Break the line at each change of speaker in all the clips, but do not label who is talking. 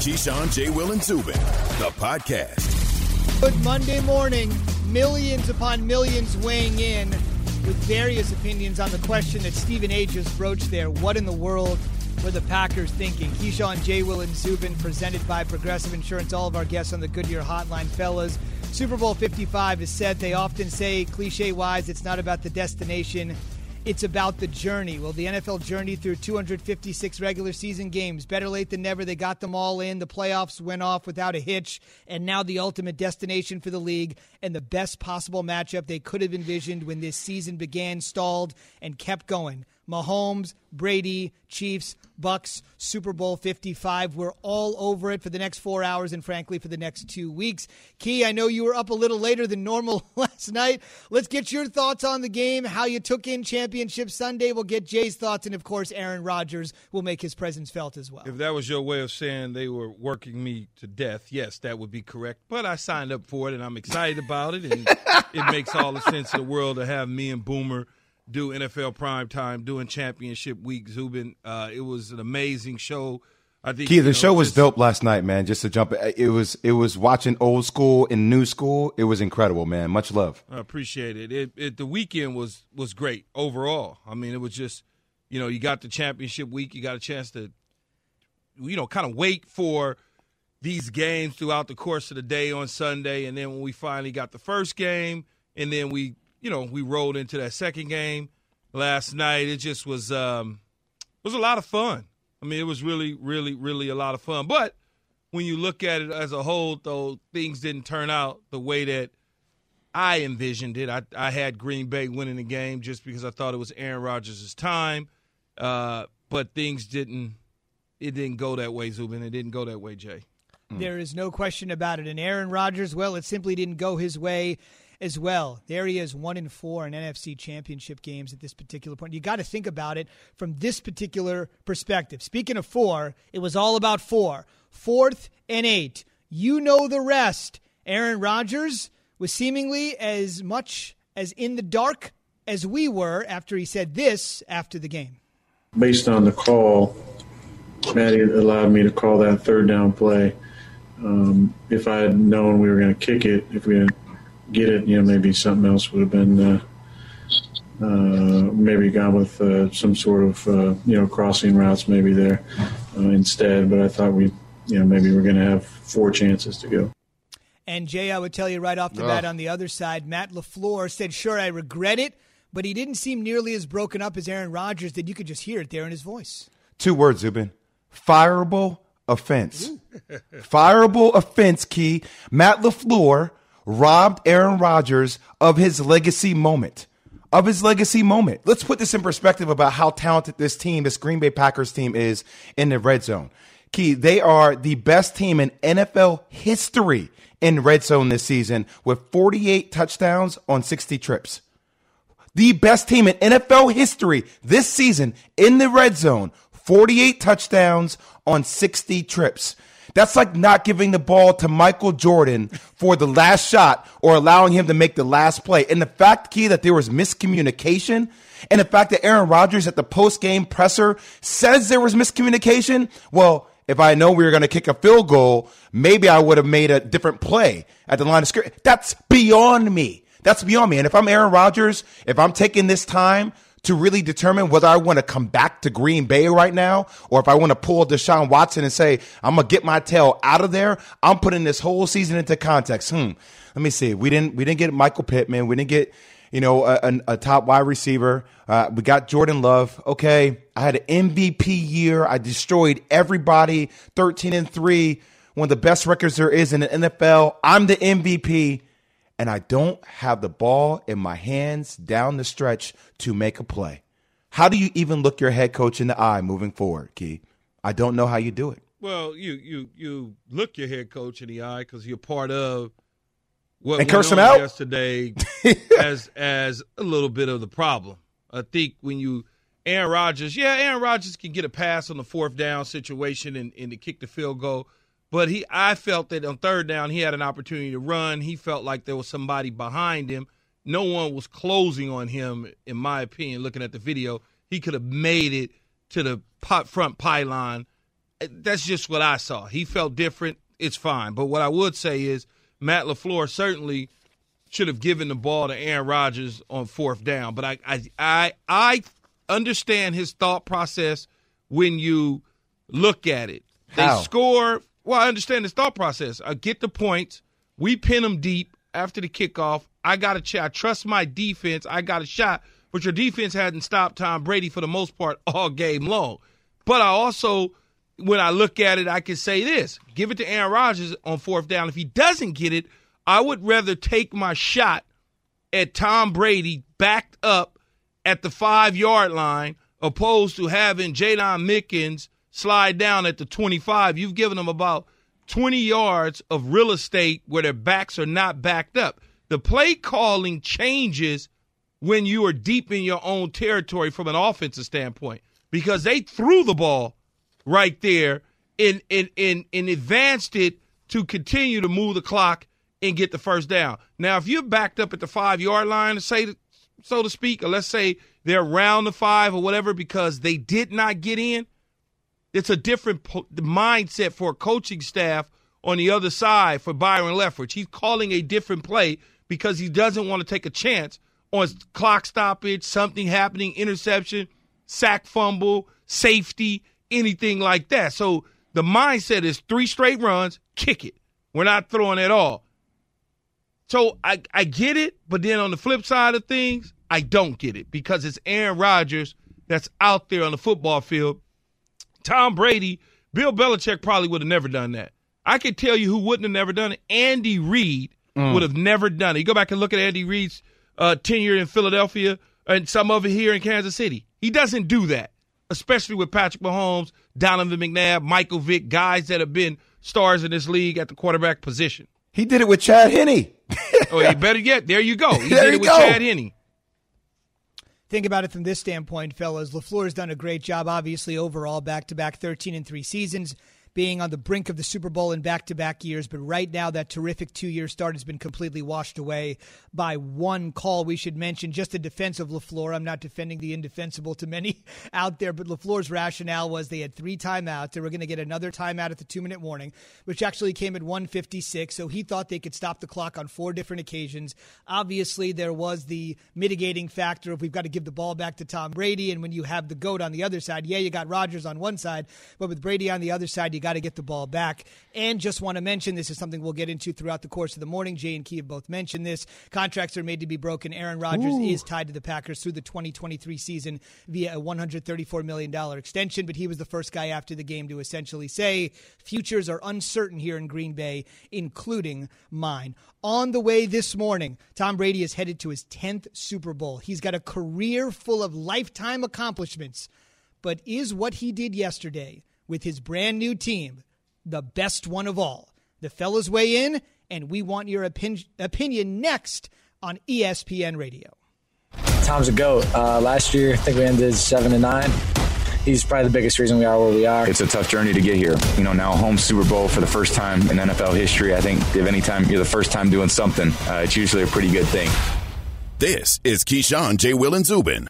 Keyshawn, J. Will, and Zubin, the podcast.
Good Monday morning. Millions upon millions weighing in with various opinions on the question that Stephen A. just broached there. What in the world were the Packers thinking? Keyshawn, J. Will, and Zubin, presented by Progressive Insurance. All of our guests on the Goodyear Hotline, fellas. Super Bowl 55 is set. They often say, cliche wise, it's not about the destination, it's about the journey. Well, the NFL journey through 256 regular season games. Better late than never. They got them all in. The playoffs went off without a hitch. And now the ultimate destination for the league and the best possible matchup they could have envisioned when this season began, stalled, and kept going. Mahomes, Brady, Chiefs, Bucks, Super Bowl 55. We're all over it for the next four hours and, frankly, for the next two weeks. Key, I know you were up a little later than normal last night. Let's get your thoughts on the game, how you took in Championship Sunday. We'll get Jay's thoughts, and, of course, Aaron Rodgers will make his presence felt as well.
If that was your way of saying they were working me to death, yes, that would be correct. But I signed up for it, and I'm excited about it, and it makes all the sense in the world to have me and Boomer – do NFL prime time, doing championship week. Zubin, uh, it was an amazing show.
I think Key, the know, show was dope last night, man. Just to jump, it was it was watching old school and new school. It was incredible, man. Much love.
I appreciate it. It, it. The weekend was was great overall. I mean, it was just, you know, you got the championship week. You got a chance to, you know, kind of wait for these games throughout the course of the day on Sunday, and then when we finally got the first game, and then we you know, we rolled into that second game last night. It just was um, was a lot of fun. I mean, it was really, really, really a lot of fun. But when you look at it as a whole, though, things didn't turn out the way that I envisioned it. I, I had Green Bay winning the game just because I thought it was Aaron Rodgers' time. Uh, but things didn't it didn't go that way, Zubin. It didn't go that way, Jay.
There is no question about it. And Aaron Rodgers, well, it simply didn't go his way as well. There he is, one in four in NFC championship games at this particular point. You got to think about it from this particular perspective. Speaking of four, it was all about four. Fourth and eight. You know the rest. Aaron Rodgers was seemingly as much as in the dark as we were after he said this after the game.
Based on the call, Matty allowed me to call that third down play. Um, if I had known we were going to kick it, if we had get it, you know, maybe something else would have been. Uh, uh, maybe gone with uh, some sort of uh, you know crossing routes maybe there uh, instead. But I thought we you know maybe we're going to have four chances to go.
And Jay, I would tell you right off the oh. bat on the other side, Matt LaFleur said, "Sure, I regret it." But he didn't seem nearly as broken up as Aaron Rodgers that You could just hear it there in his voice.
Two words, Zubin. Fireable offense. Fireable offense, Key. Matt LaFleur robbed Aaron Rodgers of his legacy moment. Of his legacy moment. Let's put this in perspective about how talented this team, this Green Bay Packers team, is in the red zone. Key, they are the best team in NFL history in red zone this season with 48 touchdowns on 60 trips. The best team in NFL history this season in the red zone, 48 touchdowns on 60 trips. That's like not giving the ball to Michael Jordan for the last shot or allowing him to make the last play. And the fact, Key, that there was miscommunication and the fact that Aaron Rodgers at the post game presser says there was miscommunication. Well, if I know we were going to kick a field goal, maybe I would have made a different play at the line of scrimmage. That's beyond me. That's beyond me. And if I'm Aaron Rodgers, if I'm taking this time to really determine whether I want to come back to Green Bay right now or if I want to pull Deshaun Watson and say, I'm going to get my tail out of there. I'm putting this whole season into context. Hmm. Let me see. We didn't, we didn't get Michael Pittman. We didn't get, you know, a, a, a top wide receiver. Uh, we got Jordan Love. Okay. I had an MVP year. I destroyed everybody 13 and three. One of the best records there is in the NFL. I'm the MVP and I don't have the ball in my hands down the stretch to make a play. How do you even look your head coach in the eye moving forward, Key? I don't know how you do it.
Well, you you you look your head coach in the eye because you're part of what
and curse him out
yesterday as as a little bit of the problem. I think when you Aaron Rodgers, yeah, Aaron Rodgers can get a pass on the fourth down situation and, and to kick the field goal. But he, I felt that on third down he had an opportunity to run. He felt like there was somebody behind him. No one was closing on him, in my opinion. Looking at the video, he could have made it to the front pylon that's just what I saw. He felt different. It's fine. But what I would say is Matt LaFleur certainly should have given the ball to Aaron Rodgers on fourth down. But I I I, I understand his thought process when you look at it.
How?
They score. Well, I understand his thought process. I get the points. We pin them deep after the kickoff. I got a ch- I trust my defense. I got a shot. But your defense hadn't stopped Tom Brady for the most part all game long. But I also, when I look at it, I can say this: give it to Aaron Rodgers on fourth down. If he doesn't get it, I would rather take my shot at Tom Brady backed up at the five yard line opposed to having Jaydon Mickens slide down at the 25. You've given them about 20 yards of real estate where their backs are not backed up. The play calling changes when you are deep in your own territory from an offensive standpoint because they threw the ball right there and, and, and, and advanced it to continue to move the clock and get the first down. Now, if you're backed up at the five yard line, say so to speak, or let's say they're around the five or whatever because they did not get in, it's a different po- mindset for a coaching staff on the other side for Byron Leftwich. He's calling a different play because he doesn't want to take a chance on clock stoppage, something happening, interception, sack fumble, safety, anything like that. So the mindset is three straight runs, kick it. We're not throwing at all. So I, I get it, but then on the flip side of things, I don't get it because it's Aaron Rodgers that's out there on the football field. Tom Brady, Bill Belichick probably would have never done that. I can tell you who wouldn't have never done it. Andy Reid would have never done it. You go back and look at Andy Reid's uh, tenure in Philadelphia and some of it here in Kansas City. He doesn't do that, especially with Patrick Mahomes, Donovan McNabb, Michael Vick, guys that have been stars in this league at the quarterback position.
He did it with Chad Henne.
Oh, better yet, there you go. He
There
did it with
go.
Chad Henne.
Think about it from this standpoint, fellas. has done a great job, obviously, overall, back to back 13 and 3 seasons, being on the brink of the Super Bowl in back to back years. But right now, that terrific two year start has been completely washed away by one call. We should mention just the defense of LaFleur. I'm not defending the indefensible to many out there, but LaFleur's rationale was they had three timeouts. They were going to get another timeout at the two minute warning, which actually came at 156. So he thought they could stop the clock on four different occasions. Obviously, there was the mitigating factor of we've got to give the ball back to Tom Brady. And when you have the GOAT on the other side, yeah, you got Rodgers on one side, but with Brady on the other side, you got to get the ball back. And just want to mention this is something we'll get into throughout the course of the morning. Jay and Key have both mentioned this. Contracts are made to be broken. Aaron Rodgers is tied to the Packers through the 2023 season via a $134 million extension, but he was the first guy after the game to essentially say futures are uncertain here in Green Bay, including mine. On the way this morning, Tom Brady is headed to his 10th Super Bowl. He's got a career full of lifetime accomplishments, but is what he did yesterday with his brand new team the best one of all? The fellas weigh in, and we want your opin- opinion next on ESPN Radio.
Tom's a goat. Uh, last year, I think we ended seven and nine. He's probably the biggest reason we are where we are.
It's a tough journey to get here. You know, now home Super Bowl for the first time in NFL history. I think if any time you're the first time doing something, uh, it's usually a pretty good thing.
This is Keyshawn, J. Will, and Zubin.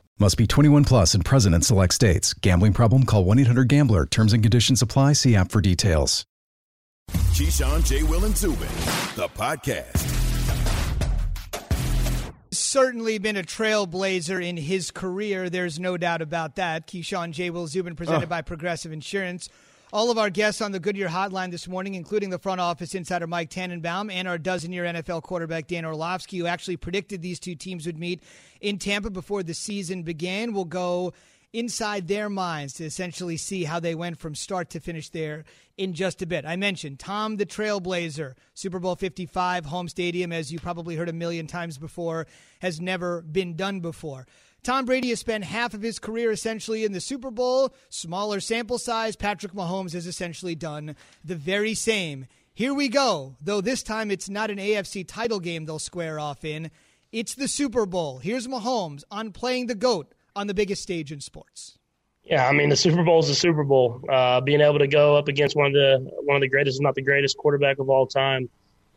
Must be 21 plus and present in select states. Gambling problem? Call 1 800 Gambler. Terms and conditions apply. See app for details.
Keyshawn, J. Will, and Zubin, the podcast.
Certainly been a trailblazer in his career. There's no doubt about that. Keyshawn J. Will Zubin, presented by Progressive Insurance. All of our guests on the Goodyear Hotline this morning, including the front office insider Mike Tannenbaum and our dozen-year NFL quarterback Dan Orlovsky, who actually predicted these two teams would meet in Tampa before the season began, will go inside their minds to essentially see how they went from start to finish there in just a bit. I mentioned Tom the Trailblazer, Super Bowl 55, home stadium, as you probably heard a million times before, has never been done before. Tom Brady has spent half of his career essentially in the Super Bowl. Smaller sample size. Patrick Mahomes has essentially done the very same. Here we go, though this time it's not an AFC title game they'll square off in. It's the Super Bowl. Here's Mahomes on playing the GOAT on the biggest stage in sports.
Yeah, I mean the Super Bowl is the Super Bowl. Uh, being able to go up against one of the one of the greatest, if not the greatest, quarterback of all time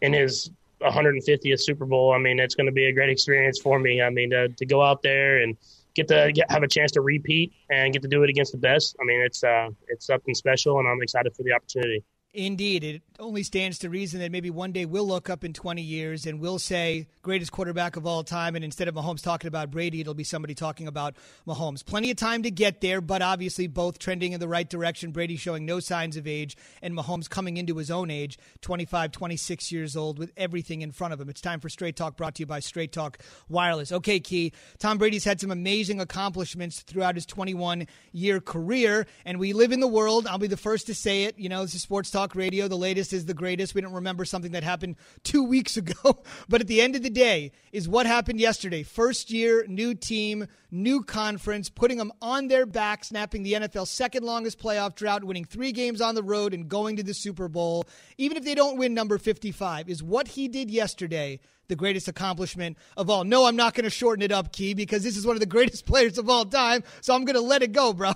in his 150th Super Bowl. I mean, it's going to be a great experience for me. I mean, to, to go out there and get to get, have a chance to repeat and get to do it against the best. I mean, it's uh, it's something special, and I'm excited for the opportunity.
Indeed, it only stands to reason that maybe one day we'll look up in 20 years and we'll say greatest quarterback of all time, and instead of Mahomes talking about Brady, it'll be somebody talking about Mahomes. Plenty of time to get there, but obviously both trending in the right direction. Brady showing no signs of age, and Mahomes coming into his own age, 25, 26 years old, with everything in front of him. It's time for Straight Talk, brought to you by Straight Talk Wireless. Okay, Key. Tom Brady's had some amazing accomplishments throughout his 21 year career, and we live in the world. I'll be the first to say it. You know, this is Sports Talk talk radio. The latest is the greatest. We don't remember something that happened two weeks ago. but at the end of the day, is what happened yesterday. First year, new team, new conference, putting them on their back, snapping the NFL's second longest playoff drought, winning three games on the road, and going to the Super Bowl. Even if they don't win number 55, is what he did yesterday the greatest accomplishment of all. No, I'm not going to shorten it up, Key, because this is one of the greatest players of all time. So I'm going to let it go, bro.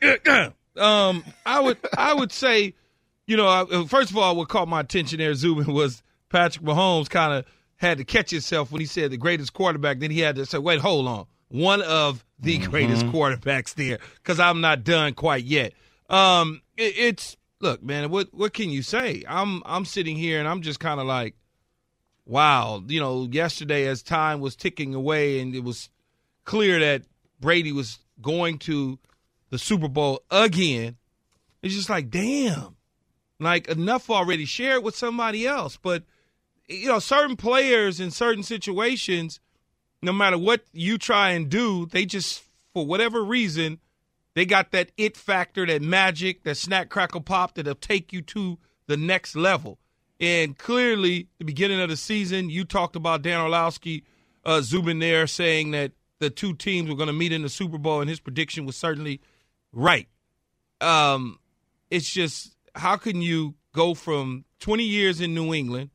Um, I would I would say, you know, uh, first of all, what caught my attention there, Zubin, was Patrick Mahomes kind of had to catch himself when he said the greatest quarterback. Then he had to say, wait, hold on, one of the mm-hmm. greatest quarterbacks there, because I'm not done quite yet. Um, it, it's look, man, what what can you say? I'm I'm sitting here and I'm just kind of like, wow, you know, yesterday as time was ticking away and it was clear that Brady was going to the Super Bowl again, it's just like, damn, like enough already. Share it with somebody else. But, you know, certain players in certain situations, no matter what you try and do, they just, for whatever reason, they got that it factor, that magic, that snack crackle pop that'll take you to the next level. And clearly, the beginning of the season, you talked about Dan Orlovsky, uh, there saying that the two teams were going to meet in the Super Bowl, and his prediction was certainly – right. Um, it's just how can you go from 20 years in New England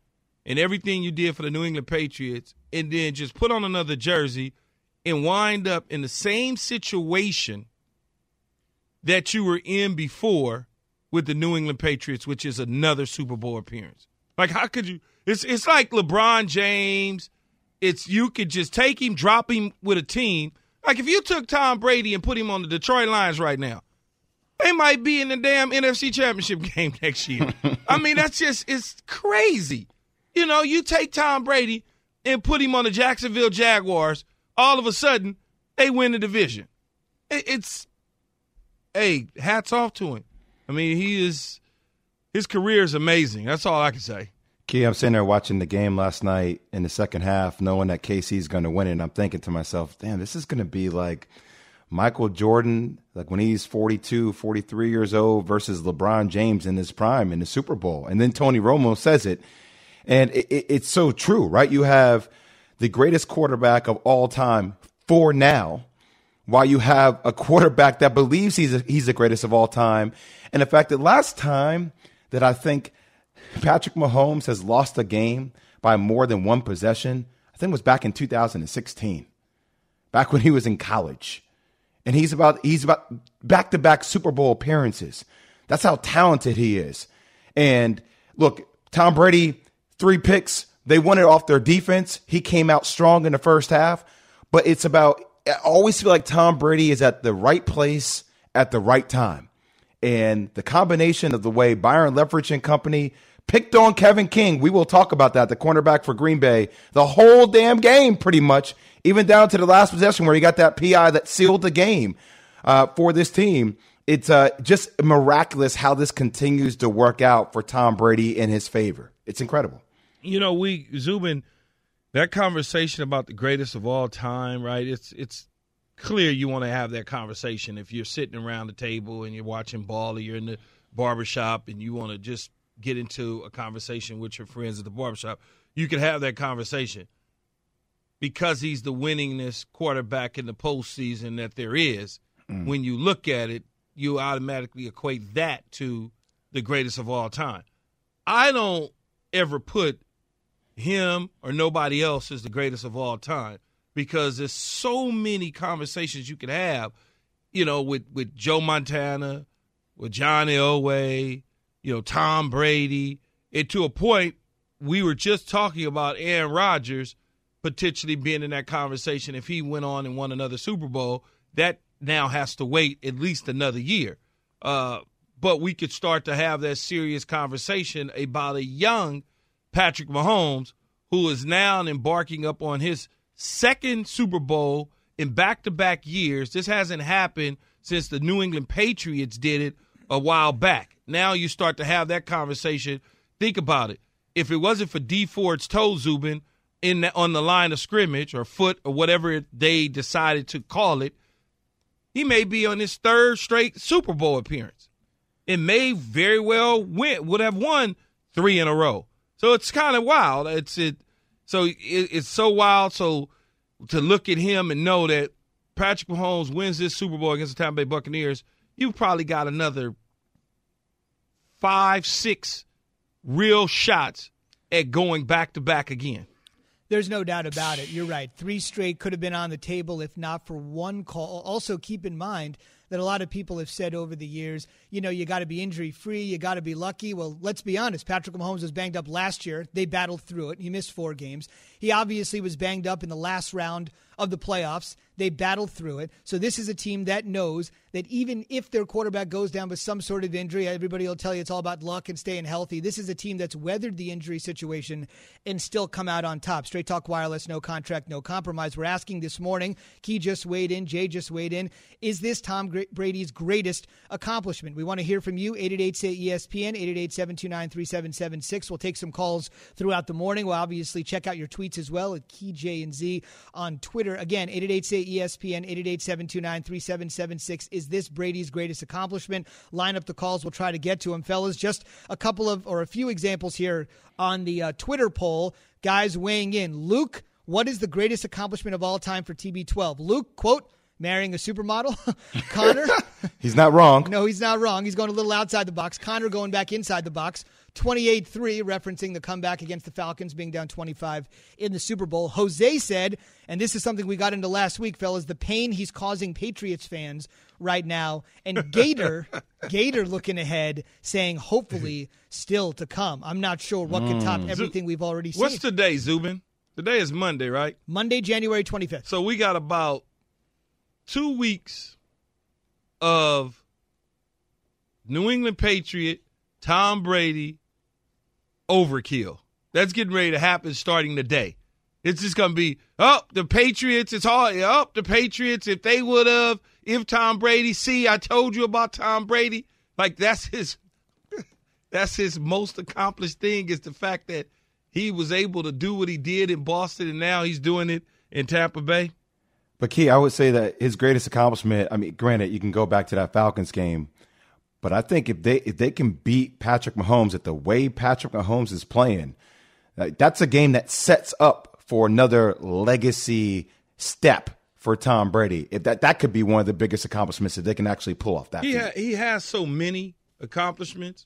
and everything you did for the New England Patriots and then just put on another jersey and wind up in the same situation that you were in before with the New England Patriots, which is another Super Bowl appearance. Like how could you it's it's like LeBron James. It's you could just take him, drop him with a team, like if you took Tom Brady and put him on the Detroit Lions right now, they might be in the damn NFC Championship game next year. I mean, that's just it's crazy. You know, you take Tom Brady and put him on the Jacksonville Jaguars, all of a sudden they win the division. It's hey, hats off to him. I mean, he is his career is amazing. That's all I can say.
Key, I'm sitting there watching the game last night in the second half, knowing that KC's going to win it. And I'm thinking to myself, damn, this is going to be like Michael Jordan, like when he's 42, 43 years old versus LeBron James in his prime in the Super Bowl. And then Tony Romo says it. And it, it, it's so true, right? You have the greatest quarterback of all time for now, while you have a quarterback that believes he's, a, he's the greatest of all time. And the fact that last time that I think Patrick Mahomes has lost a game by more than one possession. I think it was back in 2016, back when he was in college. And he's about he's about back to back Super Bowl appearances. That's how talented he is. And look, Tom Brady, three picks. They won it off their defense. He came out strong in the first half. But it's about I always feel like Tom Brady is at the right place at the right time. And the combination of the way Byron Leftwich and company picked on Kevin King. We will talk about that, the cornerback for Green Bay, the whole damn game, pretty much, even down to the last possession where he got that PI that sealed the game uh, for this team. It's uh, just miraculous how this continues to work out for Tom Brady in his favor. It's incredible.
You know, we Zubin that conversation about the greatest of all time, right? It's it's clear you want to have that conversation if you're sitting around the table and you're watching ball or you're in the barbershop and you want to just get into a conversation with your friends at the barbershop, you can have that conversation because he's the winningest quarterback in the postseason that there is.
Mm.
When you look at it, you automatically equate that to the greatest of all time. I don't ever put him or nobody else as the greatest of all time because there's so many conversations you could have, you know, with, with Joe Montana, with John Elway, you know, Tom Brady. And to a point, we were just talking about Aaron Rodgers potentially being in that conversation if he went on and won another Super Bowl. That now has to wait at least another year. Uh, but we could start to have that serious conversation about a young Patrick Mahomes who is now embarking up on his second Super Bowl in back to back years. This hasn't happened since the New England Patriots did it a while back. Now you start to have that conversation. Think about it. If it wasn't for Dee Ford's toe Zubin in the, on the line of scrimmage or foot or whatever they decided to call it, he may be on his third straight Super Bowl appearance. It may very well win would have won three in a row. So it's kind of wild. It's it. So it, it's so wild. So to look at him and know that Patrick Mahomes wins this Super Bowl against the Tampa Bay Buccaneers, you've probably got another five, six real shots at going back to back again.
There's no doubt about it. You're right. Three straight could have been on the table if not for one call. Also, keep in mind that a lot of people have said over the years, you know, you got to be injury free, you got to be lucky. Well, let's be honest. Patrick Mahomes was banged up last year. They battled through it. He missed four games. He obviously was banged up in the last round of the playoffs. They battled through it. So this is a team that knows that even if their quarterback goes down with some sort of injury, everybody will tell you it's all about luck and staying healthy. This is a team that's weathered the injury situation and still come out on top. Straight Talk Wireless, no contract, no compromise. We're asking this morning, Key just weighed in, Jay just weighed in, is this Tom Brady's greatest accomplishment? We want to hear from you, 888-ESPN, 888-729-3776. We'll take some calls throughout the morning. We'll obviously check out your tweets as well at Key J and Z on Twitter. Again, 888-ESPN, 888-729-3776. Is this Brady's greatest accomplishment? Line up the calls. We'll try to get to him, fellas. Just a couple of, or a few examples here on the uh, Twitter poll. Guys weighing in. Luke, what is the greatest accomplishment of all time for TB12? Luke, quote, marrying a supermodel. Connor,
he's not wrong.
No, he's not wrong. He's going a little outside the box. Connor going back inside the box. 28 3, referencing the comeback against the Falcons being down 25 in the Super Bowl. Jose said, and this is something we got into last week, fellas, the pain he's causing Patriots fans right now. And Gator, Gator looking ahead, saying, hopefully, still to come. I'm not sure what can top mm. everything we've already seen.
What's today, Zubin? Today is Monday, right?
Monday, January 25th.
So we got about two weeks of New England Patriot, Tom Brady, overkill. That's getting ready to happen starting today. It's just going to be, oh, the Patriots, it's all, oh, the Patriots, if they would have, if Tom Brady, see, I told you about Tom Brady. Like, that's his, that's his most accomplished thing is the fact that he was able to do what he did in Boston and now he's doing it in Tampa Bay.
But Key, I would say that his greatest accomplishment. I mean, granted, you can go back to that Falcons game, but I think if they if they can beat Patrick Mahomes at the way Patrick Mahomes is playing, like, that's a game that sets up for another legacy step for Tom Brady. If that that could be one of the biggest accomplishments that they can actually pull off that.
He ha- he has so many accomplishments.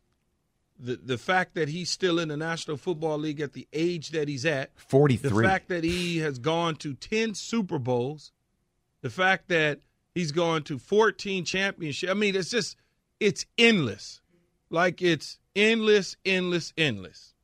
The the fact that he's still in the National Football League at the age that he's at,
43.
the fact that he has gone to 10 Super Bowls, the fact that he's gone to 14 championships. I mean, it's just it's endless. Like it's endless, endless, endless.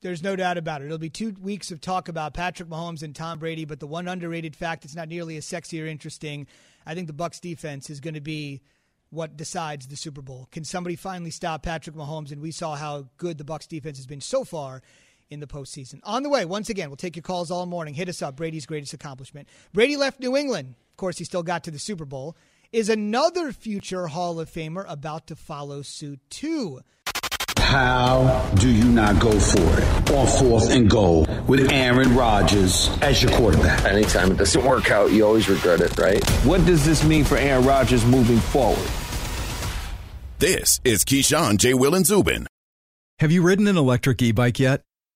There's no doubt about it. It'll be two weeks of talk about Patrick Mahomes and Tom Brady, but the one underrated fact that's not nearly as sexy or interesting, I think the Bucks defense is going to be what decides the Super Bowl. Can somebody finally stop Patrick Mahomes? And we saw how good the Bucks defense has been so far in the postseason. On the way, once again, we'll take your calls all morning. Hit us up. Brady's greatest accomplishment. Brady left New England. Of course, he still got to the Super Bowl. Is another future Hall of Famer about to follow suit too?
How do you not go for it on fourth and goal with Aaron Rodgers as your quarterback?
Anytime it doesn't work out, you always regret it, right?
What does this mean for Aaron Rodgers moving forward?
This is Keyshawn, J. Will, and Zubin.
Have you ridden an electric e bike yet?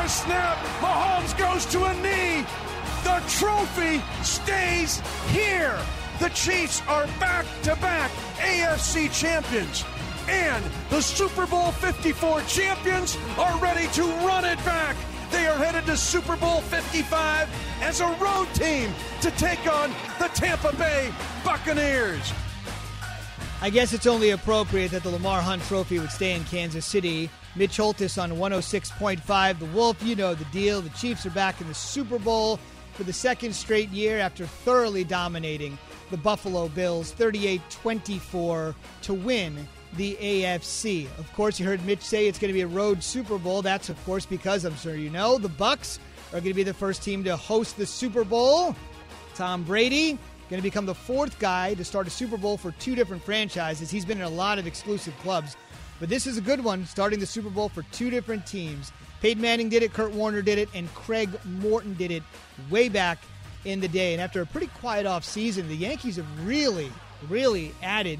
One snap. Mahomes goes to a knee. The trophy stays here. The Chiefs are back to back AFC champions. And the Super Bowl 54 champions are ready to run it back. They are headed to Super Bowl 55 as a road team to take on the Tampa Bay Buccaneers.
I guess it's only appropriate that the Lamar Hunt Trophy would stay in Kansas City. Mitch Holthus on 106.5. The Wolf, you know the deal. The Chiefs are back in the Super Bowl for the second straight year after thoroughly dominating the Buffalo Bills 38 24 to win the AFC. Of course, you heard Mitch say it's going to be a road Super Bowl. That's, of course, because I'm sure you know the Bucks are going to be the first team to host the Super Bowl. Tom Brady going to become the fourth guy to start a Super Bowl for two different franchises. He's been in a lot of exclusive clubs, but this is a good one, starting the Super Bowl for two different teams. Peyton Manning did it, Kurt Warner did it, and Craig Morton did it way back in the day. And after a pretty quiet off season, the Yankees have really, really added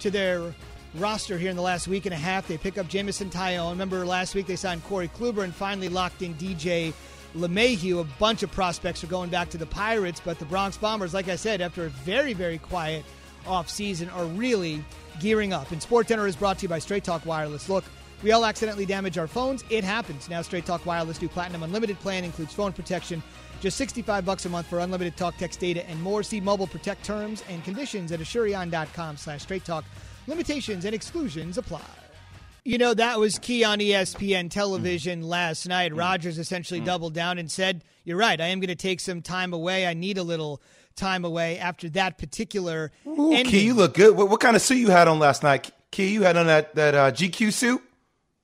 to their roster here in the last week and a half. They pick up Jameson Taillon. Remember last week they signed Corey Kluber and finally locked in DJ LeMahieu. A bunch of prospects are going back to the Pirates, but the Bronx Bombers, like I said, after a very, very quiet offseason, are really gearing up. And Sport is brought to you by Straight Talk Wireless. Look, we all accidentally damage our phones. It happens. Now Straight Talk Wireless new Platinum Unlimited plan includes phone protection. Just 65 bucks a month for unlimited talk, text, data, and more. See Mobile Protect terms and conditions at Asurion.com slash Straight Talk. Limitations and exclusions apply. You know, that was key on ESPN television mm. last night. Mm. Rodgers essentially mm. doubled down and said, You're right, I am going to take some time away. I need a little time away after that particular
Ooh,
ending.
Key, you look good. What, what kind of suit you had on last night? Key, you had on that that uh, GQ suit.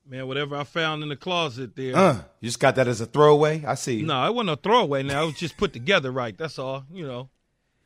Man, whatever I found in the closet there.
Uh, you just got that as a throwaway. I see.
No, it wasn't a throwaway. Now it was just put together right. That's all. You know,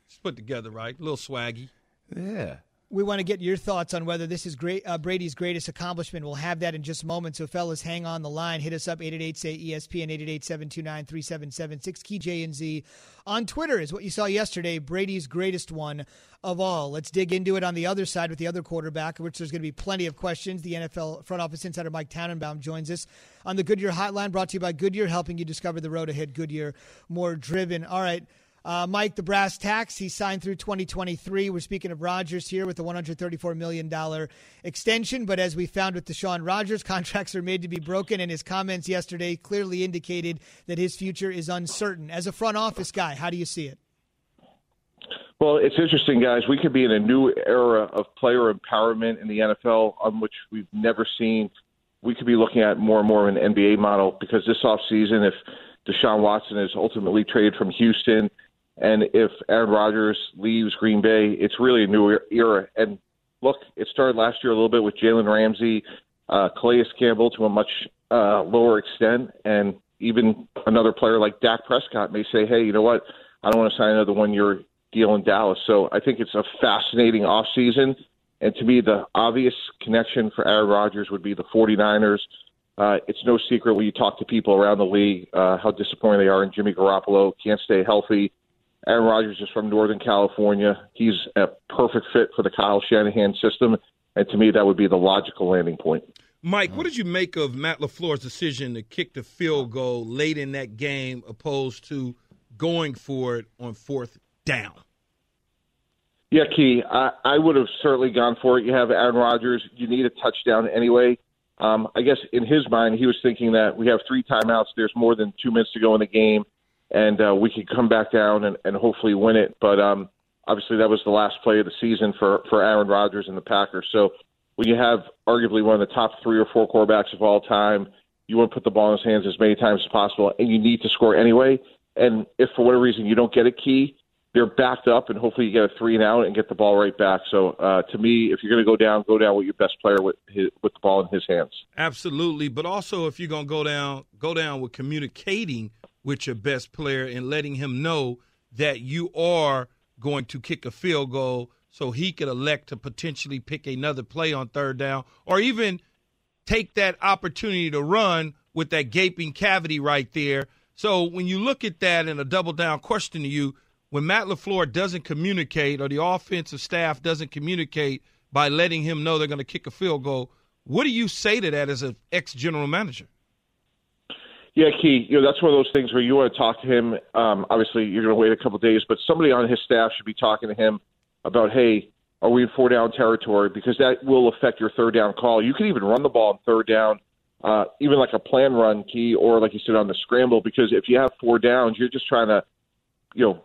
just put together right. A little swaggy.
Yeah.
We want to get your thoughts on whether this is great, uh, Brady's greatest accomplishment. We'll have that in just a moment. So, fellas, hang on the line. Hit us up, 888 say ESPN, 888 729 3776. Key J and Z on Twitter is what you saw yesterday. Brady's greatest one of all. Let's dig into it on the other side with the other quarterback, which there's going to be plenty of questions. The NFL front office insider Mike Tannenbaum joins us on the Goodyear Hotline, brought to you by Goodyear, helping you discover the road ahead. Goodyear, more driven. All right. Uh, Mike, the brass tacks, he signed through 2023. We're speaking of Rodgers here with the $134 million extension. But as we found with Deshaun Rodgers, contracts are made to be broken, and his comments yesterday clearly indicated that his future is uncertain. As a front office guy, how do you see it?
Well, it's interesting, guys. We could be in a new era of player empowerment in the NFL on which we've never seen. We could be looking at more and more of an NBA model because this offseason, if Deshaun Watson is ultimately traded from Houston and if Aaron Rodgers leaves Green Bay, it's really a new era. And look, it started last year a little bit with Jalen Ramsey, uh, Calais Campbell to a much uh, lower extent. And even another player like Dak Prescott may say, hey, you know what? I don't want to sign another one year deal in Dallas. So I think it's a fascinating offseason. And to me, the obvious connection for Aaron Rodgers would be the 49ers. Uh, it's no secret when you talk to people around the league uh, how disappointed they are in Jimmy Garoppolo, can't stay healthy. Aaron Rodgers is from Northern California. He's a perfect fit for the Kyle Shanahan system. And to me, that would be the logical landing point.
Mike, what did you make of Matt LaFleur's decision to kick the field goal late in that game opposed to going for it on fourth down?
Yeah, Key, I, I would have certainly gone for it. You have Aaron Rodgers. You need a touchdown anyway. Um, I guess in his mind, he was thinking that we have three timeouts. There's more than two minutes to go in the game, and uh, we could come back down and, and hopefully win it. But um, obviously, that was the last play of the season for for Aaron Rodgers and the Packers. So when you have arguably one of the top three or four quarterbacks of all time, you want to put the ball in his hands as many times as possible, and you need to score anyway. And if for whatever reason you don't get a key, they're backed up, and hopefully you get a three and out and get the ball right back. So uh, to me, if you're going to go down, go down with your best player with his, with the ball in his hands.
Absolutely, but also if you're going to go down, go down with communicating with your best player and letting him know that you are going to kick a field goal, so he could elect to potentially pick another play on third down, or even take that opportunity to run with that gaping cavity right there. So when you look at that and a double down question to you when Matt LaFleur doesn't communicate or the offensive staff doesn't communicate by letting him know they're going to kick a field goal, what do you say to that as an ex general manager?
Yeah, Key, you know, that's one of those things where you want to talk to him. Um, obviously, you're going to wait a couple days, but somebody on his staff should be talking to him about, hey, are we in four down territory? Because that will affect your third down call. You can even run the ball on third down, uh, even like a plan run, Key, or like you said on the scramble, because if you have four downs, you're just trying to, you know,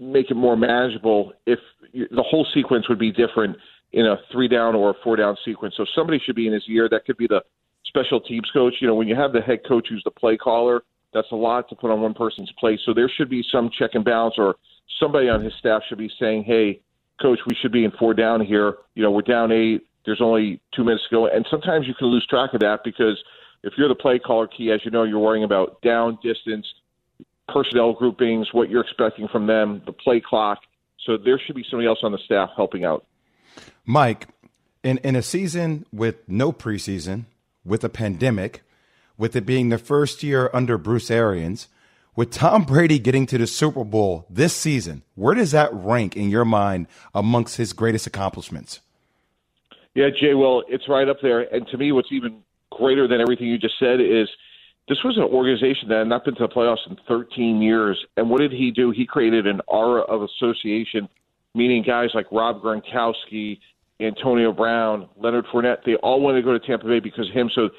make it more manageable if the whole sequence would be different in a three down or a four down sequence. So somebody should be in his ear. That could be the special teams coach. You know, when you have the head coach who's the play caller, that's a lot to put on one person's plate. So there should be some check and balance, or somebody on his staff should be saying, "Hey, coach, we should be in four down here. You know, we're down eight. There's only two minutes to go." And sometimes you can lose track of that because if you're the play caller, key, as you know, you're worrying about down distance, personnel groupings, what you're expecting from them, the play clock. So there should be somebody else on the staff helping out.
Mike, in, in a season with no preseason, with a pandemic, with it being the first year under Bruce Arians, with Tom Brady getting to the Super Bowl this season, where does that rank in your mind amongst his greatest accomplishments?
Yeah, Jay, well, it's right up there. And to me, what's even greater than everything you just said is – this was an organization that had not been to the playoffs in 13 years. And what did he do? He created an aura of association, meaning guys like Rob Gronkowski, Antonio Brown, Leonard Fournette, they all wanted to go to Tampa Bay because of him. So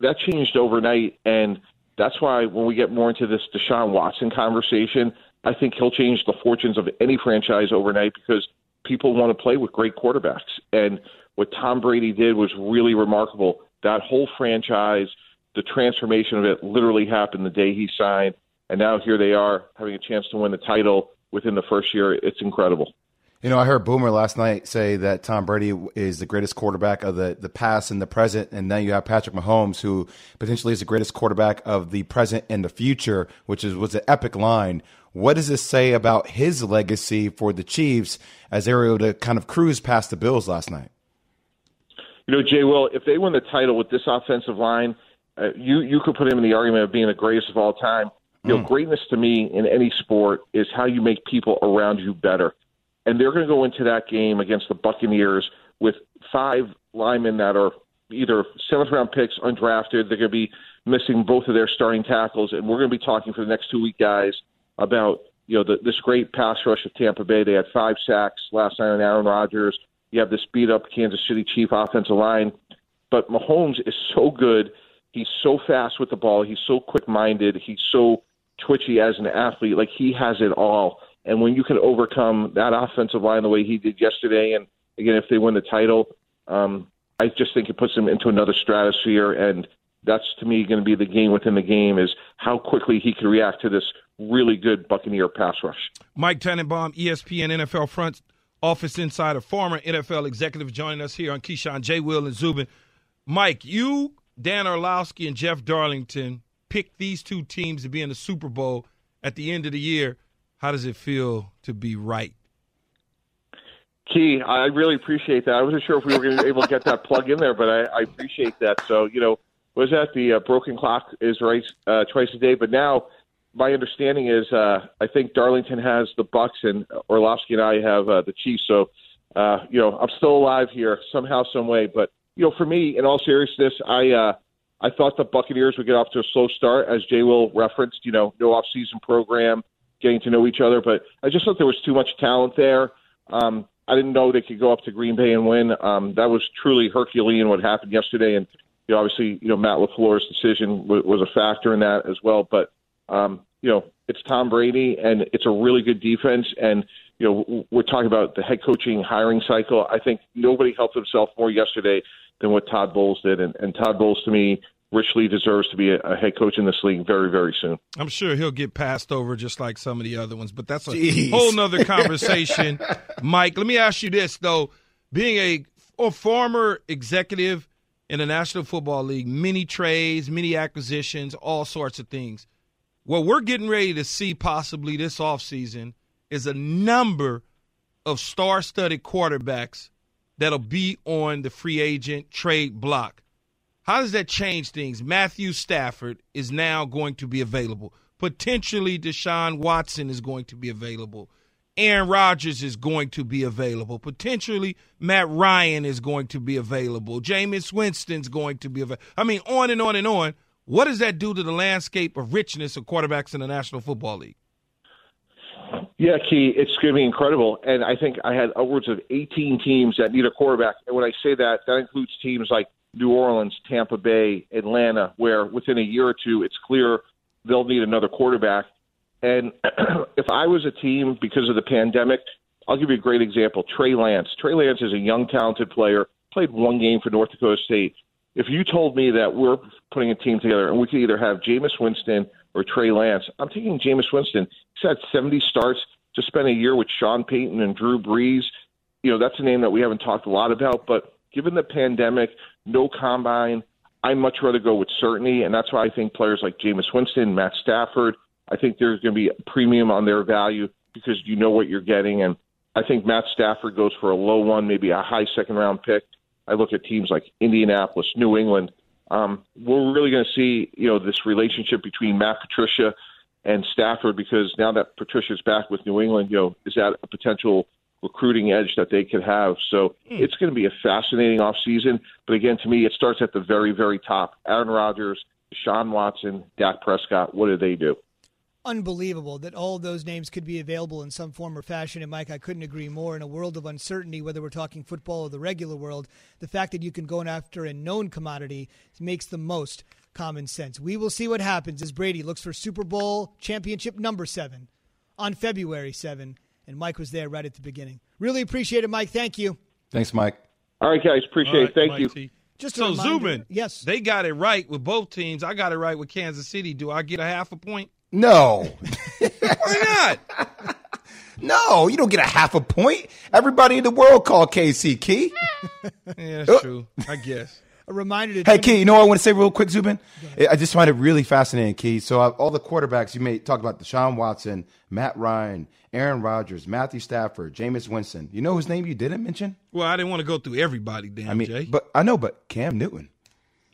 that changed overnight. And that's why when we get more into this Deshaun Watson conversation, I think he'll change the fortunes of any franchise overnight because people want to play with great quarterbacks. And what Tom Brady did was really remarkable. That whole franchise – the transformation of it literally happened the day he signed, and now here they are having a chance to win the title within the first year. It's incredible.
You know, I heard Boomer last night say that Tom Brady is the greatest quarterback of the, the past and the present, and then you have Patrick Mahomes, who potentially is the greatest quarterback of the present and the future, which is was an epic line. What does this say about his legacy for the Chiefs as they were able to kind of cruise past the Bills last night?
You know, Jay Will, if they win the title with this offensive line – uh, you you could put him in the argument of being the greatest of all time. You know, mm. greatness to me in any sport is how you make people around you better. And they're going to go into that game against the Buccaneers with five linemen that are either seventh round picks, undrafted. They're going to be missing both of their starting tackles, and we're going to be talking for the next two week guys about you know the, this great pass rush of Tampa Bay. They had five sacks last night on Aaron Rodgers. You have this beat up Kansas City Chief offensive line, but Mahomes is so good He's so fast with the ball. He's so quick minded. He's so twitchy as an athlete. Like he has it all. And when you can overcome that offensive line the way he did yesterday, and again, if they win the title, um, I just think it puts him into another stratosphere. And that's to me going to be the game within the game is how quickly he can react to this really good Buccaneer pass rush.
Mike Tannenbaum, ESPN NFL front office insider, former NFL executive, joining us here on Keyshawn J. Will and Zubin. Mike, you Dan Orlovsky and Jeff Darlington pick these two teams to be in the Super Bowl at the end of the year. How does it feel to be right?
Key, I really appreciate that. I wasn't sure if we were able to get that plug in there, but I, I appreciate that. So, you know, was that the uh, broken clock is right uh, twice a day, but now my understanding is uh, I think Darlington has the Bucks and Orlovsky and I have uh, the Chiefs. So, uh, you know, I'm still alive here somehow, some way. But you know, for me, in all seriousness, I uh, I thought the Buccaneers would get off to a slow start, as Jay Will referenced. You know, no off-season program, getting to know each other, but I just thought there was too much talent there. Um, I didn't know they could go up to Green Bay and win. Um, that was truly Herculean what happened yesterday, and you know, obviously, you know, Matt LaFleur's decision was, was a factor in that as well. But um, you know, it's Tom Brady, and it's a really good defense. And you know, we're talking about the head coaching hiring cycle. I think nobody helped himself more yesterday than what Todd Bowles did, and, and Todd Bowles to me richly deserves to be a, a, head coach in this league very, very soon.
I'm sure he'll get passed over just like some of the other ones, but that's a Jeez. whole nother conversation. Mike, let me ask you this though: being a, a former executive in the National Football League, many trades, many acquisitions, all sorts of things. What we're getting ready to see possibly this offseason is a number of star studded quarterbacks that'll be on the free agent trade block. How does that change things? Matthew Stafford is now going to be available. Potentially Deshaun Watson is going to be available. Aaron Rodgers is going to be available. Potentially, Matt Ryan is going to be available. Jameis Winston's going to be available. I mean, on and on and on. What does that do to the landscape of richness of quarterbacks in the National Football League?
Yeah, Key, it's going to be incredible. And I think I had upwards of 18 teams that need a quarterback. And when I say that, that includes teams like New Orleans, Tampa Bay, Atlanta, where within a year or two, it's clear they'll need another quarterback. And if I was a team because of the pandemic, I'll give you a great example. Trey Lance. Trey Lance is a young, talented player, played one game for North Dakota State. If you told me that we're putting a team together and we could either have Jameis Winston or Trey Lance, I'm taking Jameis Winston. He's had 70 starts to spend a year with Sean Payton and Drew Brees. You know, that's a name that we haven't talked a lot about, but given the pandemic, no combine, I'd much rather go with certainty, and that's why I think players like Jameis Winston, Matt Stafford, I think there's going to be a premium on their value because you know what you're getting. And I think Matt Stafford goes for a low one, maybe a high second round pick. I look at teams like Indianapolis, New England. Um, we're really going to see, you know, this relationship between Matt Patricia and Stafford because now that Patricia's back with New England, you know, is that a potential recruiting edge that they could have? So mm. it's going to be a fascinating off season. But again, to me, it starts at the very, very top. Aaron Rodgers, Sean Watson, Dak Prescott. What do they do?
unbelievable that all of those names could be available in some form or fashion. And Mike, I couldn't agree more. In a world of uncertainty, whether we're talking football or the regular world, the fact that you can go after a known commodity makes the most common sense. We will see what happens as Brady looks for Super Bowl championship number seven on February 7. And Mike was there right at the beginning. Really appreciate it, Mike. Thank you.
Thanks, Mike.
All right, guys. Appreciate right, it. Thank Mike you. T.
Just
so
reminder,
Zubin,
yes,
they got it right with both teams. I got it right with Kansas City. Do I get a half a point?
No.
Why not?
no, you don't get a half a point. Everybody in the world called KC Key.
yeah, that's oh. true. I guess.
A reminder to
Hey, Key, you know what I want to say real quick, Zubin? I just find it really fascinating, Key. So, uh, all the quarterbacks you may talk about Deshaun Watson, Matt Ryan, Aaron Rodgers, Matthew Stafford, Jameis Winston. You know whose name you didn't mention?
Well, I didn't want to go through everybody, damn,
I mean,
Jay.
But I know, but Cam Newton.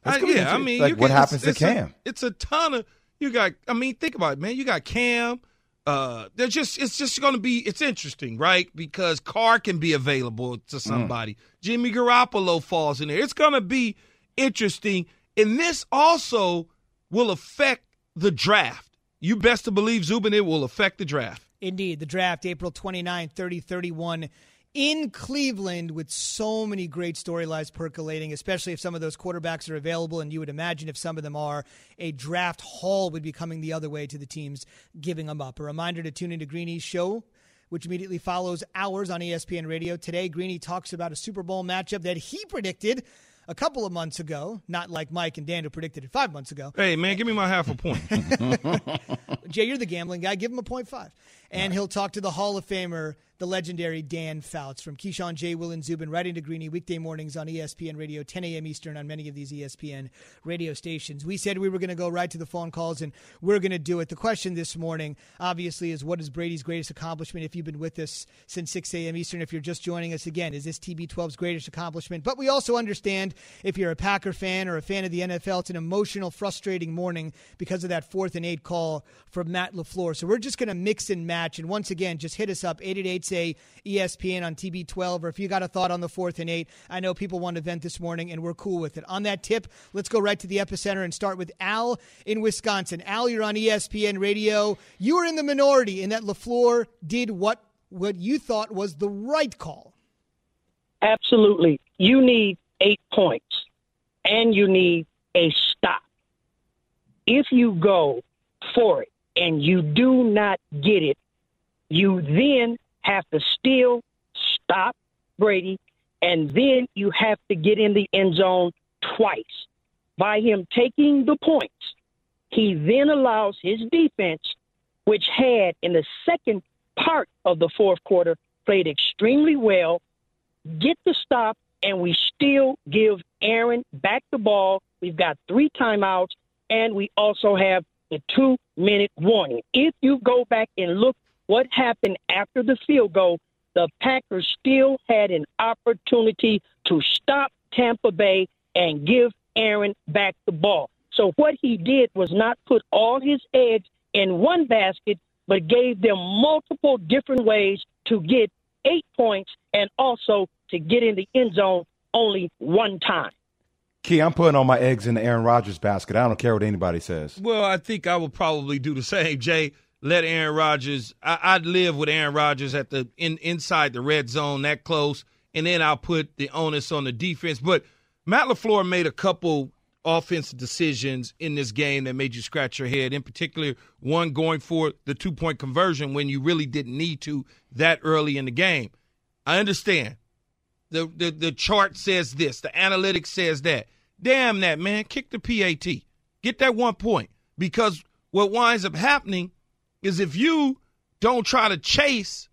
I, yeah, I mean,
like what
can,
happens
it's,
to
it's
Cam?
A, it's a ton of you got. I mean, think about it, man. You got Cam. Uh, they're just. It's just going to be. It's interesting, right? Because Carr can be available to somebody. Mm. Jimmy Garoppolo falls in there. It's going to be interesting, and this also will affect the draft. You best to believe, Zubin, it will affect the draft.
Indeed, the draft, April 29, 30, 31 in Cleveland with so many great storylines percolating, especially if some of those quarterbacks are available. And you would imagine if some of them are, a draft haul would be coming the other way to the teams giving them up. A reminder to tune into Greeny's show. Which immediately follows ours on ESPN Radio. Today, Greeny talks about a Super Bowl matchup that he predicted a couple of months ago, not like Mike and Daniel predicted it five months ago.
Hey, man, give me my half a point.
Jay, you're the gambling guy. Give him a point five. And right. he'll talk to the Hall of Famer the legendary Dan Fouts from Keyshawn J. Will and Zubin right into Greeny weekday mornings on ESPN Radio, 10 a.m. Eastern on many of these ESPN radio stations. We said we were going to go right to the phone calls, and we're going to do it. The question this morning, obviously, is what is Brady's greatest accomplishment? If you've been with us since 6 a.m. Eastern, if you're just joining us again, is this TB12's greatest accomplishment? But we also understand if you're a Packer fan or a fan of the NFL, it's an emotional, frustrating morning because of that fourth and eight call from Matt LaFleur. So we're just going to mix and match. And once again, just hit us up, 888 say ESPN on TB12, or if you got a thought on the fourth and eight. I know people want to vent this morning, and we're cool with it. On that tip, let's go right to the epicenter and start with Al in Wisconsin. Al, you're on ESPN Radio. You were in the minority in that LaFleur did what, what you thought was the right call.
Absolutely. You need eight points and you need a stop. If you go for it and you do not get it, you then have to still stop Brady and then you have to get in the end zone twice. By him taking the points, he then allows his defense, which had in the second part of the fourth quarter played extremely well, get the stop, and we still give Aaron back the ball. We've got three timeouts, and we also have the two minute warning. If you go back and look what happened after the field goal, the Packers still had an opportunity to stop Tampa Bay and give Aaron back the ball. So what he did was not put all his eggs in one basket, but gave them multiple different ways to get eight points and also to get in the end zone only one time.
Key, I'm putting all my eggs in the Aaron Rodgers basket. I don't care what anybody says.
Well, I think I will probably do the same, Jay. Let Aaron Rodgers. I, I'd live with Aaron Rodgers at the in inside the red zone that close, and then I'll put the onus on the defense. But Matt Lafleur made a couple offensive decisions in this game that made you scratch your head. In particular, one going for the two point conversion when you really didn't need to that early in the game. I understand. The, the the chart says this, the analytics says that. Damn that, man. Kick the PAT. Get that one point. Because what winds up happening is if you don't try to chase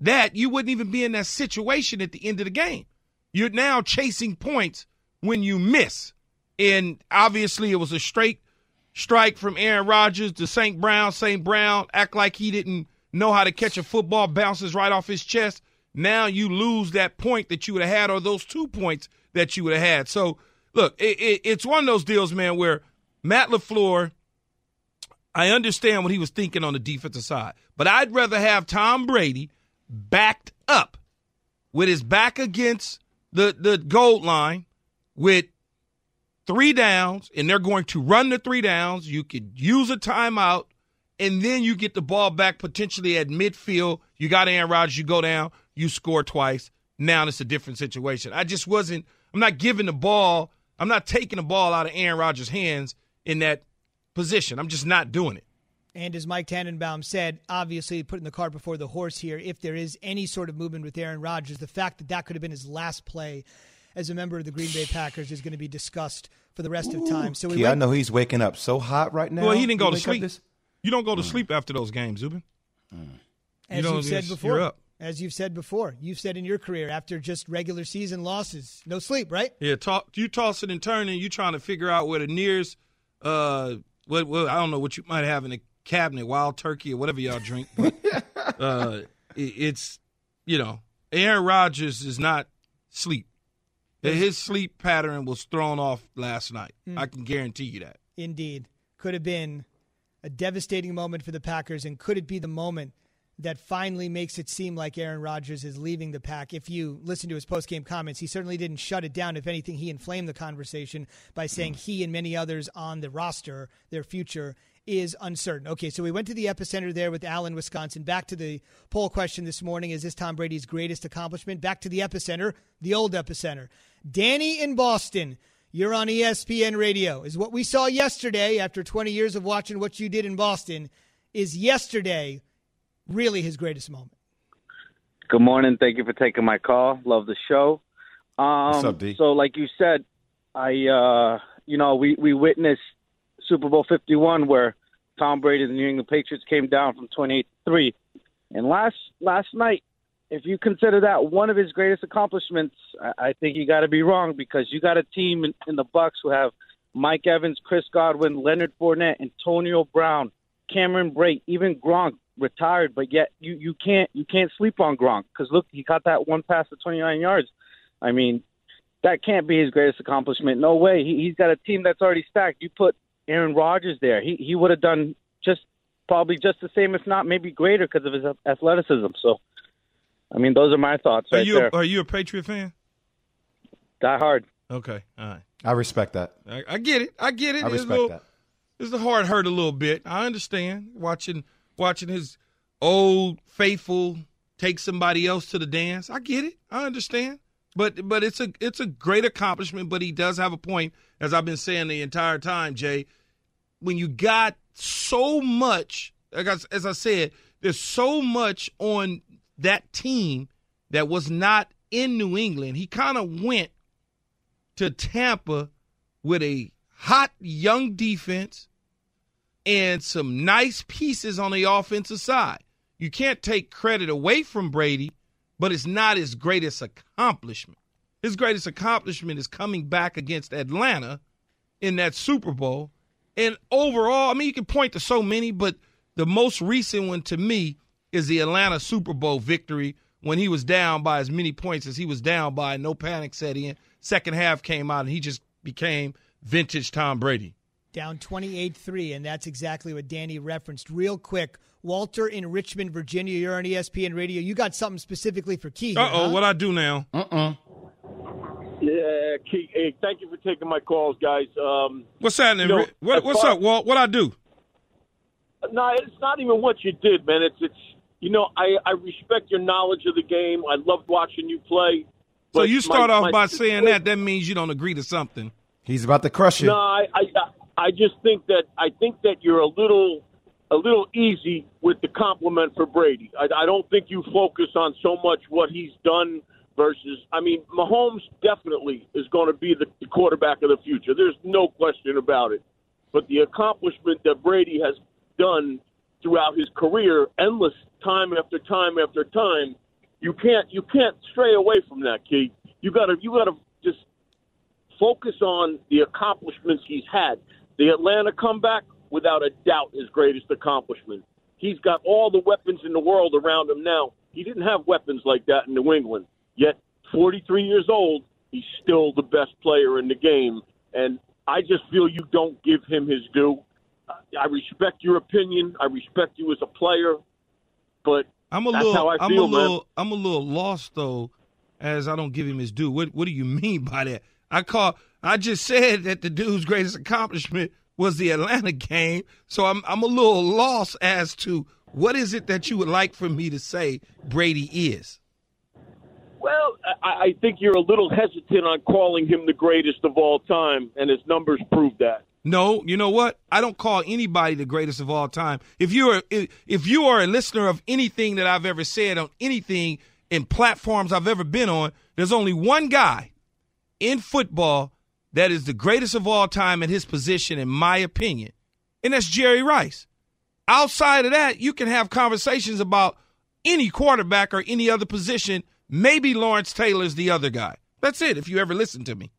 that, you wouldn't even be in that situation at the end of the game. You're now chasing points when you miss. And obviously it was a straight strike from Aaron Rodgers to St. Brown. St. Brown act like he didn't know how to catch a football, bounces right off his chest. Now you lose that point that you would have had, or those two points that you would have had. So, look, it, it, it's one of those deals, man, where Matt LaFleur, I understand what he was thinking on the defensive side, but I'd rather have Tom Brady backed up with his back against the, the goal line with three downs, and they're going to run the three downs. You could use a timeout, and then you get the ball back potentially at midfield. You got Aaron Rodgers, you go down, you score twice. Now it's a different situation. I just wasn't, I'm not giving the ball, I'm not taking the ball out of Aaron Rodgers' hands in that position. I'm just not doing it.
And as Mike Tannenbaum said, obviously putting the cart before the horse here, if there is any sort of movement with Aaron Rodgers, the fact that that could have been his last play as a member of the Green Bay Packers is going to be discussed for the rest of time. So we
Key, I know he's waking up so hot right now.
Well, he didn't go
You
to sleep.
this-
You don't go to sleep after those games, Zubin.
as
you know,
you've said before.
you're up.
As you've said before, you've said in your career after just regular season losses, no sleep, right?
Yeah, talk, you toss it and turn, and you trying to figure out where the nearest, uh, what, what I don't know what you might have in the cabinet, wild turkey or whatever y'all drink, but uh, it, it's you know, Aaron Rodgers is not sleep. His sleep pattern was thrown off last night.
Hmm.
I can guarantee you that.
Indeed. Could have been a devastating moment for the Packers, and could it be the moment that finally makes it seem like Aaron Rodgers is leaving the pack? If you listen to his post-game comments, he certainly didn't shut it down. If anything, he inflamed the conversation by saying he and many others on the roster, their future is uncertain. Okay, so we went to the epicenter there with Al in, Wisconsin. Back to the poll question this morning is this Tom Brady's greatest accomplishment? Back to the epicenter, the old epicenter. Danny in Boston. You're on ESPN Radio. Is what we saw yesterday after 20 years of watching what you did in Boston is yesterday really his greatest moment?
Good morning. Thank you for taking my call. Love the show. Um,
What's up, D?
So, like you said, I, uh, you know, we, we witnessed Super Bowl 51 where Tom Brady and the New England Patriots came down from 28 to 3. And last last night, if you consider that one of his greatest accomplishments, I, I think you got to be wrong because you got a team in, in the Bucs who have Mike Evans, Chris Godwin, Leonard Fournette, Antonio Brown, Cameron Brate, even Gronk retired, but yet you you can't you can't sleep on Gronk because look, he got that one pass of 29 yards. I mean, that can't be his greatest accomplishment. No way. He, he's got a team that's already stacked. You put Aaron Rodgers there, he he would have done just probably just the same, if not maybe greater, because of his athleticism. So, I mean, those are my thoughts
Are
right
you
there.
are you a Patriot fan?
Die hard.
Okay, all right.
I respect that.
I, I get it. I get it.
I
It's a
respect
little-
that.
It's the heart hurt a little bit. I understand watching watching his old faithful take somebody else to the dance. I get it. I understand. But but it's a it's a great accomplishment. But he does have a point, as I've been saying the entire time, Jay. When you got so much, like I, as I said, there's so much on that team that was not in New England. He kind of went to Tampa with a hot young defense and some nice pieces on the offensive side. You can't take credit away from Brady, but it's not his greatest accomplishment. His greatest accomplishment is coming back against Atlanta in that Super Bowl. And overall, I mean, you can point to so many, but the most recent one to me is the Atlanta Super Bowl victory when he was down by as many points as he was down by. No panic set in. Second half came out, and he just became vintage Tom Brady.
Down 28 3, and that's exactly what Danny referenced. Real quick, Walter in Richmond, Virginia, you're on ESPN Radio. You got something specifically for Keith.
Uh oh, what I do now?
Uh uh
Yeah, Keith, hey, thank you for taking my calls, guys. Um,
What's happening?
you know,
what, what's
far-
up, Walt? What I do?
No, it's not even what you did, man. It's it's you know I I respect your knowledge of the game. I loved watching you play.
So you start
my-
off
my
by
situation-
saying that. That means you don't agree to something.
He's about to crush you.
No, I, I I just think that I think that you're a little a little easy with the compliment for Brady. I, I don't think you focus on so much what he's done versus. I mean, Mahomes definitely is going to be the, the quarterback of the future. There's no question about it. But the accomplishment that Brady has done throughout his career, endless time after time after time, you can't you can't stray away from that, Keith. You gotta you gotta just focus on the accomplishments he's had. The Atlanta comeback, without a doubt, his greatest accomplishment. He's got all the weapons in the world around him now. He didn't have weapons like that in New England. Yet, 43 years old, he's still the best player in the game. And I just feel you don't give him his due. I respect your opinion. I respect you as a player, but
I'm a
that's
little.
how I
I'm
feel,
a
man.
little. I'm a little lost though, as I don't give him his due. What What do you mean by that? I call. I just said that the dude's greatest accomplishment was the Atlanta game. So I'm I'm a little lost as to what is it that you would like for me to say Brady is.
Well, I, I think you're a little hesitant on calling him the greatest of all time, and his numbers prove that.
No, you know what? I don't call anybody the greatest of all time. If you are if you are a listener of anything that I've ever said on anything in platforms I've ever been on, there's only one guy in football that is the greatest of all time in his position in my opinion. And that's Jerry Rice. Outside of that, you can have conversations about any quarterback or any other position. Maybe Lawrence Taylor's the other guy. That's it if you ever listen to me.